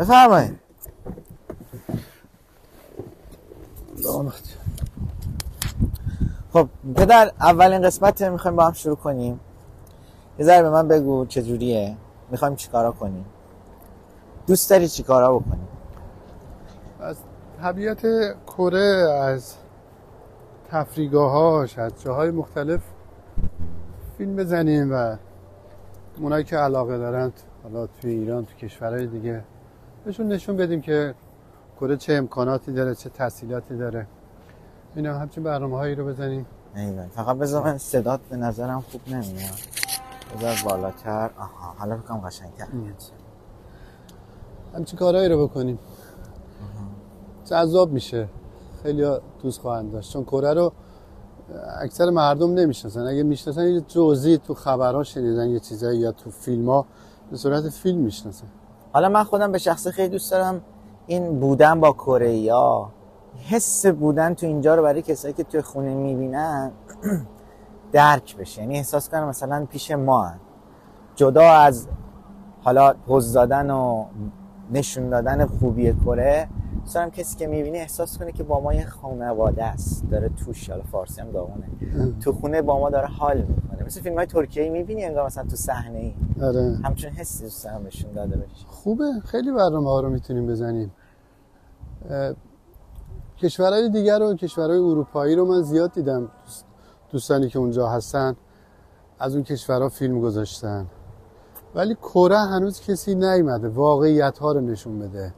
بفرمایید. خب پدر اولین قسمت می‌خوایم با هم شروع کنیم. یه ذره به من بگو چجوریه می‌خوایم چیکارا کنیم؟ دوست داری چیکارا بکنیم از طبیعت کره از تفریگاهاش از جاهای مختلف فیلم بزنیم و اونایی که علاقه دارند حالا توی ایران تو کشورهای دیگه بهشون نشون بدیم که کره چه امکاناتی داره چه تحصیلاتی داره. اینا همچین برنامه هایی رو بزنیم. ایوه. فقط بذار من صدات به نظرم خوب نمیاد. بذار بالاتر. آها. حالا بکنم قشنگتر. همچین کارهایی رو بکنیم. جذاب میشه. خیلی دوست خواهند داشت. چون کره رو اکثر مردم نمی‌شناسن. اگه می‌شناسن یه جزئی تو خبرها شنیدن یه چیزایی یا تو فیلم ها به صورت فیلم می‌شناسن. حالا من خودم به شخصه خیلی دوست دارم. این بودن با کره حس بودن تو اینجا رو برای کسایی که توی خونه می‌بینن درک بشه. یعنی احساس کنم مثلا پیش ما هن. جدا از حالا پوز دادن و نشون دادن خوبی کره دوست کسی که می‌بینه احساس کنه که با ما یه خانواده است. داره توش حالا فارسی هم داغونه. تو خونه با ما داره حال می‌کنه. مثل فیلم های ترکیه می‌بینی انگار مثلا تو صحنه ای آره. همچون حسی دوست دارم بهشون داده بشه. خوبه. خیلی برنامه ها رو می‌تونیم بزنیم. کشورهای دیگر رو کشورهای اروپایی رو من زیاد دیدم. دوستانی که اونجا هستن از اون کشورها فیلم گذاشتن. ولی کره هنوز کسی نیومده. واقعیت ها رو نشون بده.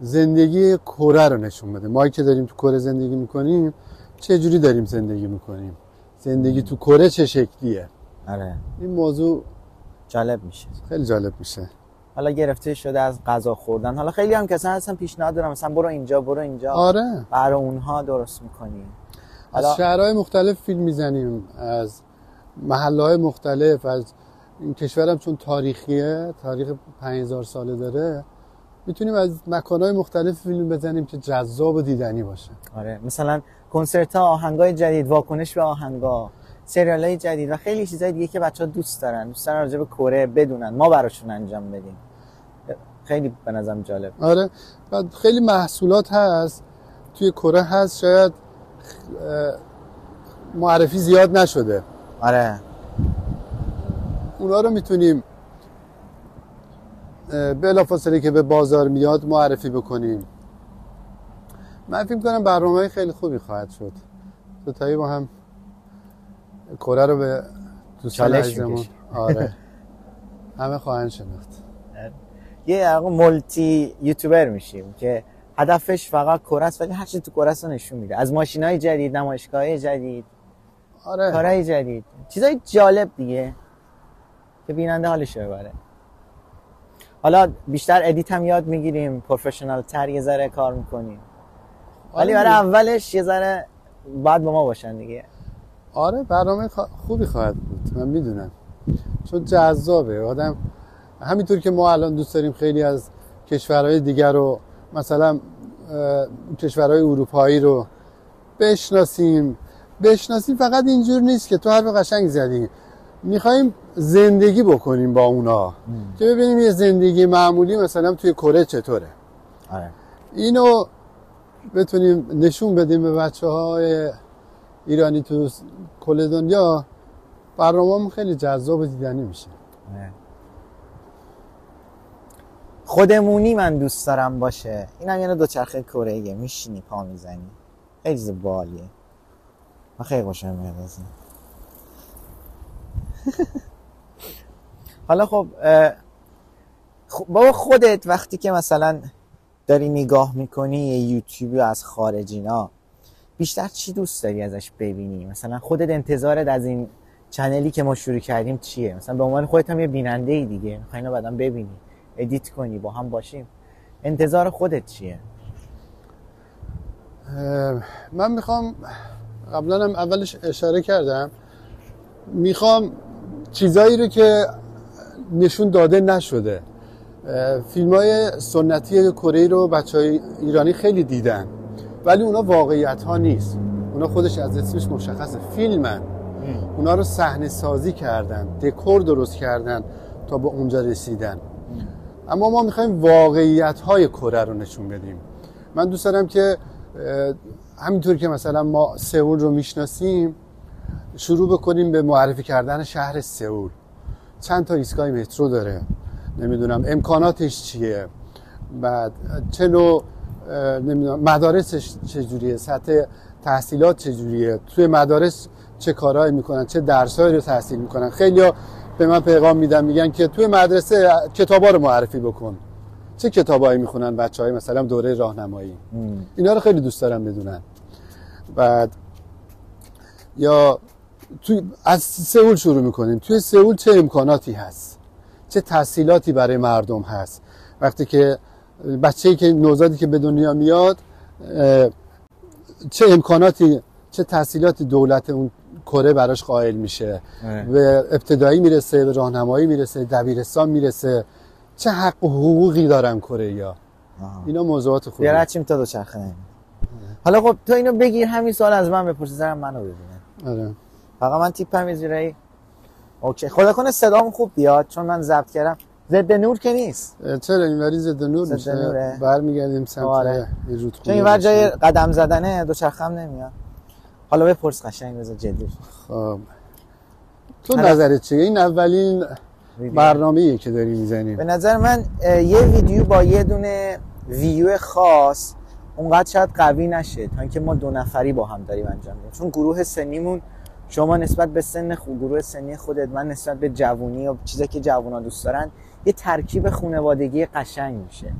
زندگی کره رو نشون بده. ما که داریم تو کره زندگی می‌کنیم چه جوری داریم زندگی می‌کنیم؟ زندگی تو کره چه شکلیه؟ آره. این موضوع جالب میشه. خیلی جالب میشه. حالا گرفته شده از غذا خوردن. حالا خیلی هم کسان هستن پیشنهاد دارم مثلا برو اینجا برو اینجا. آره. برای اونها درست می‌کنیم حالا... از شهرهای مختلف فیلم می‌زنیم. از محله مختلف از این کشورم چون تاریخیه تاریخ 5000 ساله داره. می‌تونیم از مکانهای مختلف فیلم بزنیم که جذاب و دیدنی باشه. آره مثلا کنسرت ها آهنگای جدید واکنش به آهنگا سریال های جدید و خیلی چیزای دیگه که بچه ها دوست دارن دوست دارن راجع به کره بدونن ما براشون انجام بدیم. خیلی به نظرم جالب. آره بعد خیلی محصولات هست توی کره هست شاید معرفی زیاد نشده. آره. اونا رو می‌تونیم بلافاصله که به بازار میاد معرفی بکنیم. من فکر کنم برنامه خیلی خوبی خواهد شد. دوتایی با هم کره رو به دوستان عزیزمون آره. همه خواهند شناخت. یه مولتی یوتیوبر میشیم که هدفش فقط کره است ولی هر چی تو کره رو نشون میده. از ماشینای جدید نمایشگاه جدید آره. کارهای جدید. چیزای جالب دیگه که بیننده حالش ببره. حالا بیشتر ادیت هم یاد می‌گیریم. پروفشنال تر یه ذره کار می‌کنیم. ولی برای اولش یه ذره بعد با ما باشن دیگه. آره برنامه خوبی خواهد بود. من می‌دونم. چون جذابه. آدم همینطور که ما الان دوست داریم خیلی از کشورهای دیگر رو مثلا کشورهای اروپایی رو بشناسیم. بشناسیم فقط اینجور نیست که تو حرف قشنگ زدی. می‌خوایم زندگی بکنیم با اونا. که ببینیم یه زندگی معمولی مثلا توی کره چطوره. آره. اینو بتونیم نشون بدیم به بچه های ایرانی تو کل دنیا. برنامه خیلی جذاب و دیدنی میشه. آره. خودمونی من دوست دارم باشه. این هم یعنی دوچرخه کره میشینی پا می‌زنی. خیلی زبالیه من خیلی خوشم میاد حالا خب بابا خودت وقتی که مثلا داری نگاه می‌کنی یه یوتیوب از خارجینا بیشتر چی دوست داری ازش ببینی؟ مثلا خودت انتظارت از این چنلی که ما شروع کردیم چیه؟ مثلا به عنوان خودت هم یه بیننده ای دیگه می‌خوای اینو بعدم ببینی ادیت کنی با هم باشیم. انتظار خودت چیه؟ من می‌خوام قبلا هم اولش اشاره کردم. می‌خوام چیزایی رو که نشون داده نشده. فیلم های سنتی کره رو بچه های ایرانی خیلی دیدن ولی اونا واقعیت ها نیست. اونا خودش از اسمش مشخصه. فیلمن. اونا رو صحنه سازی کردن دکور درست کردن تا به اونجا رسیدن. اما ما می‌خوایم واقعیت های کره رو نشون بدیم. من دوست دارم که همینطور که مثلا ما سئول رو می‌شناسیم شروع بکنیم به معرفی کردن شهر سئول. چند تا ایستگاه مترو داره. نمی‌دونم امکاناتش چیه؟ بعد چه نوع نمی‌دونم مدارسش چجوریه؟ سطح تحصیلات چجوریه؟ توی مدارس چه کارهایی می‌کنن؟ چه درسهایی رو تحصیل می‌کنن؟ خیلی به من پیغام میدن میگن که توی مدرسه کتابا رو معرفی بکن. چه کتابایی می‌خونن بچه های مثلا دوره راهنمایی؟ اینا رو خیلی دوست دارم بدونن. بعد یا توی از سئول شروع می‌کنیم. توی سئول چه امکاناتی هست؟ چه تحصیلاتی برای مردم هست؟ وقتی که بچه‌ای که نوزادی که به دنیا میاد چه امکاناتی چه تحصیلاتی دولت اون کره براش قائل میشه؟ به ابتدایی می‌رسه به راهنمایی می‌رسه دبیرستان می‌رسه. چه حق و حقوقی دارن کره یا اینا موضوعات خوبه بیا چیم تا دوچرخه حالا خب تو اینو بگیر همین سال از من بپرس زرم منو ببینه. آره. فقط من تیپم زیرایی اوکی. خدا کنه صدام خوب بیاد چون من ضبط کردم. ضد نور که نیست. چرا اینوری ضد نور میشه؟ برمیگردیم سمت آره. چون اینور جای قدم زدنه دوچرخم نمیاد. حالا بپرس قشنگ بذار جدی خب. تو نظرت چیه؟ این اولین برنامه‌ایه که داری می‌زنی. به نظر من یه ویدیو با یه دونه ویو خاص اونقدر شاید قوی نشه تا اینکه ما دو نفری با هم داریم انجام میدیم. چون گروه سنیمون شما نسبت به سن خود گروه سنی خودت من نسبت به جوونی و چیزی که جوونا دوست دارن یه ترکیب خانوادگی قشنگ میشه.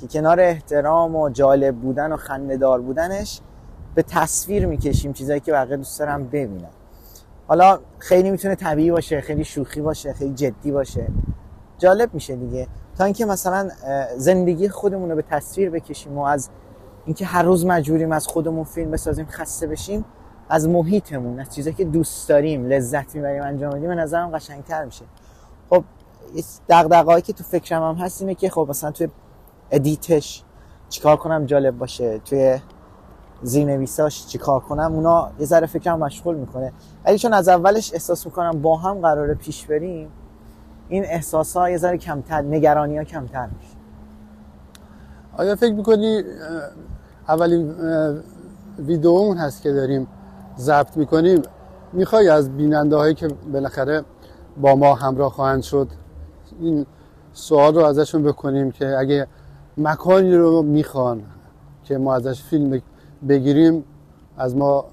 که کنار احترام و جالب بودن و خندهدار بودنش به تصویر می‌کشیم چیزایی که بقیه دوست دارم ببینن. حالا خیلی می‌تونه طبیعی باشه خیلی شوخی باشه خیلی جدی باشه. جالب میشه دیگه. تا اینکه مثلا زندگی خودمون رو به تصویر بکشیم و از اینکه هر روز مجبوریم از خودمون فیلم بسازیم خسته بشیم از محیطمون از چیزایی که دوست داریم لذت می‌بریم انجام بدیم به نظرم قشنگتر میشه. خب دغدغه‌ای که تو فکرم هم هست اینه که خب مثلا توی ادیتش چیکار کنم جالب باشه توی زیرنویساش چیکار کنم اونا یه ذره فکرم مشغول می‌کنه. ولی چون از اولش احساس می‌کنم با هم قراره پیش بریم این احساس ها یه ذره کمتر نگرانی ها کمتر میشه. آیا فکر می‌کنی اولین ویدیو اون هست که داریم ضبط می‌کنیم می‌خوای از بیننده هایی که بالاخره با ما همراه خواهند شد این سوال رو ازشون بکنیم که اگه مکانی رو می‌خوان که ما ازش فیلم بگیریم از ما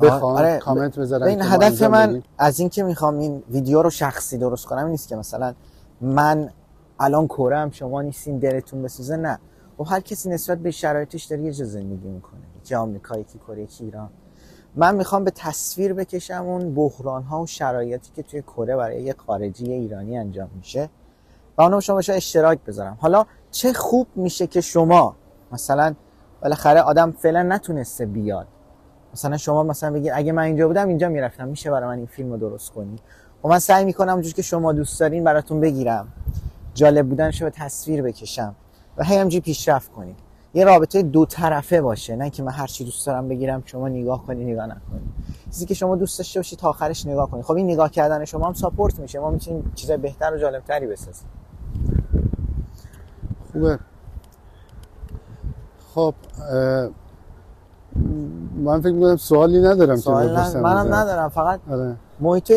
بخوان آره. کامنت بذارن این هدف من از این که می‌خوام این ویدیو رو شخصی درست کنم نیست که مثلا من الان کورم شما نیستین دلتون بسوزه نه. و خب هر کسی نسبت به شرایطش داره یه جا زندگی می‌کنه. یکی آمریکا یکی کره کی ایران. من می‌خوام به تصویر بکشم اون بحران ها و شرایطی که توی کره برای یه خارجی ایرانی انجام میشه و اونو شما بشه اشتراک بذارم. حالا چه خوب میشه که شما مثلا بالاخره آدم فعلا نتونسته بیاد. مثلا شما مثلا بگید اگه من اینجا بودم اینجا می‌رفتم میشه برای من این فیلم رو درست کنی؟ و من سعی می‌کنم اونجور که شما دوست دارین براتون بگیرم. جالب بودنشو به تصویر بکشم و هی پیشرفت کنیم یه رابطه دو طرفه باشه نه که من هر چی دوست دارم بگیرم شما نگاه کنی نگاه نکنی. چیزی که شما دوست داشته باشی تا آخرش نگاه کنی. خب این نگاه کردن شما هم ساپورت میشه. ما می‌تونیم چیزای بهتر و جالبتری بسازیم. خوبه. خب من فکر می‌کنم سوالی ندارم سوال که منم ندارم. فقط آره.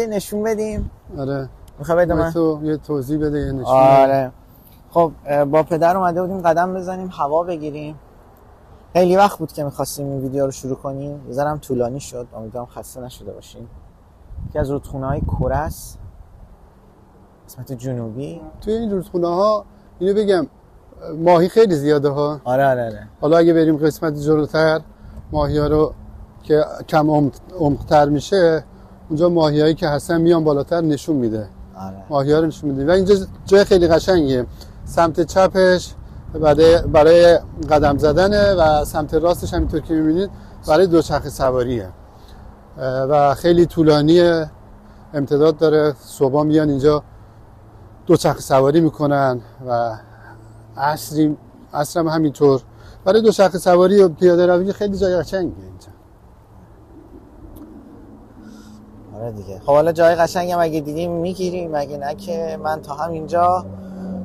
نشون بدیم. آره. می‌خوای بده تو یه توضیح بده یه نشون آره. خب با پدر اومده بودیم قدم بزنیم هوا بگیریم. خیلی وقت بود که می‌خواستیم این ویدیو رو شروع کنیم. یه طولانی شد. امیدوارم خسته نشده باشیم که از رودخونه های کورس قسمت جنوبی. توی این رودخونه ها اینو بگم ماهی خیلی زیاده ها. آره آره آره. حالا اگه بریم قسمت جلوتر ماهی ها رو که کم عمقتر میشه اونجا ماهی که هستن میان بالاتر نشون میده. آره. ماهی ها رو نشون میده. و اینجا جای خیلی قشنگیه. سمت چپش برای برای قدم زدنه و سمت راستش همینطور که می‌بینید برای دوچرخه سواریه. و خیلی طولانی امتداد داره. صبح میان اینجا دوچرخه سواری می‌کنن و عصری عصرم همینطور. برای دوچرخه سواری و پیاده روی خیلی جای قشنگه اینجا. آره دیگه. خب حالا جای قشنگم اگه دیدیم می‌گیریم اگه نه که من تا همینجا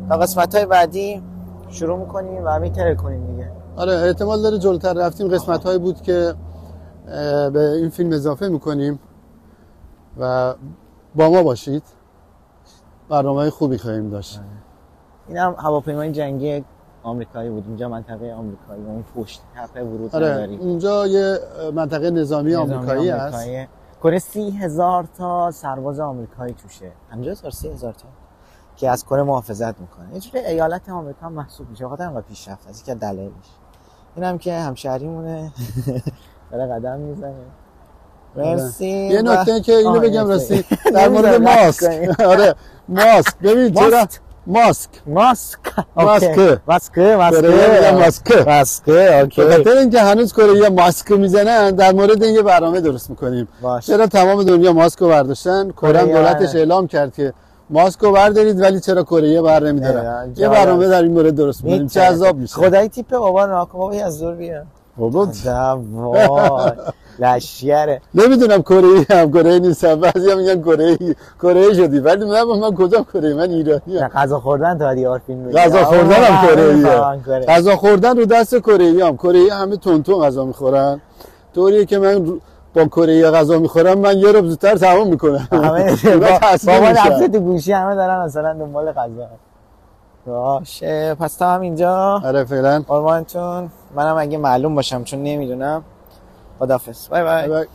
تا قسمت های بعدی شروع می‌کنیم و میتره کنیم دیگه. آره احتمال داره جلوتر رفتیم. قسمت هایی بود که به این فیلم اضافه می‌کنیم و با ما باشید. برنامه های خوبی خواهیم داشت. این هم هواپیمای جنگی آمریکایی بود. اینجا منطقه آمریکایی اون پشت تپه ورود آره نداریم. اونجا یه منطقه نظامی نظامی آمریکایی آمریکاییه. کره سی هزار تا سرباز آمریکایی توشه. 50 هزار سی هزار تا. که از کره محافظت می‌کنه. یه جوری ایالت آمریکا محسوب میشه. بخاطر انقدر پیشرفت. از که دلایلش این هم که همشهریمونه. داره قدم می‌زنه. مرسی. یه نکته که اینو بگم راستی. در مورد ماسک. آره ماسک. ببین چرا؟ ماسک. ماسک. ماسک. ماسک. ماسک. ماسک. ماسک. ماسک. به اوکی. خاطر اینکه هنوز کره ماسک می‌زنن در مورد این یه برنامه درست می‌کنیم. چرا تمام دنیا ماسک رو برداشتن؟ کره دولتش. اعلام کرد که ماسک رو بردارید ولی چرا کره بر نمیدارن؟ اه، یه. برنامه در این مورد درست می‌کنیم. جذاب میشه. خدای تیپ بابا ناکن بابا یه از دور بیا بابا. لشیره نمی‌دونم کره هم کره نیستم بعضی میگن کره کره شدی. ولی من من کجا کره من ایرانی نه غذا خوردن تا دیار فیلم. غذا خوردن هم کره کره. غذا خوردن رو دست کره هم. کره همه تونتون غذا می‌خورن. طوریه که من با کره غذا می‌خورم من یه رو زودتر تمام می‌کنم. همه بابا. رفته تو گوشی همه دارن مثلا دنبال غذا. باشه پس تا هم اینجا. آره فعلا. قربانتون. منم اگه معلوم باشم چون نمی‌دونم. خدافظ بای بای. بای بای.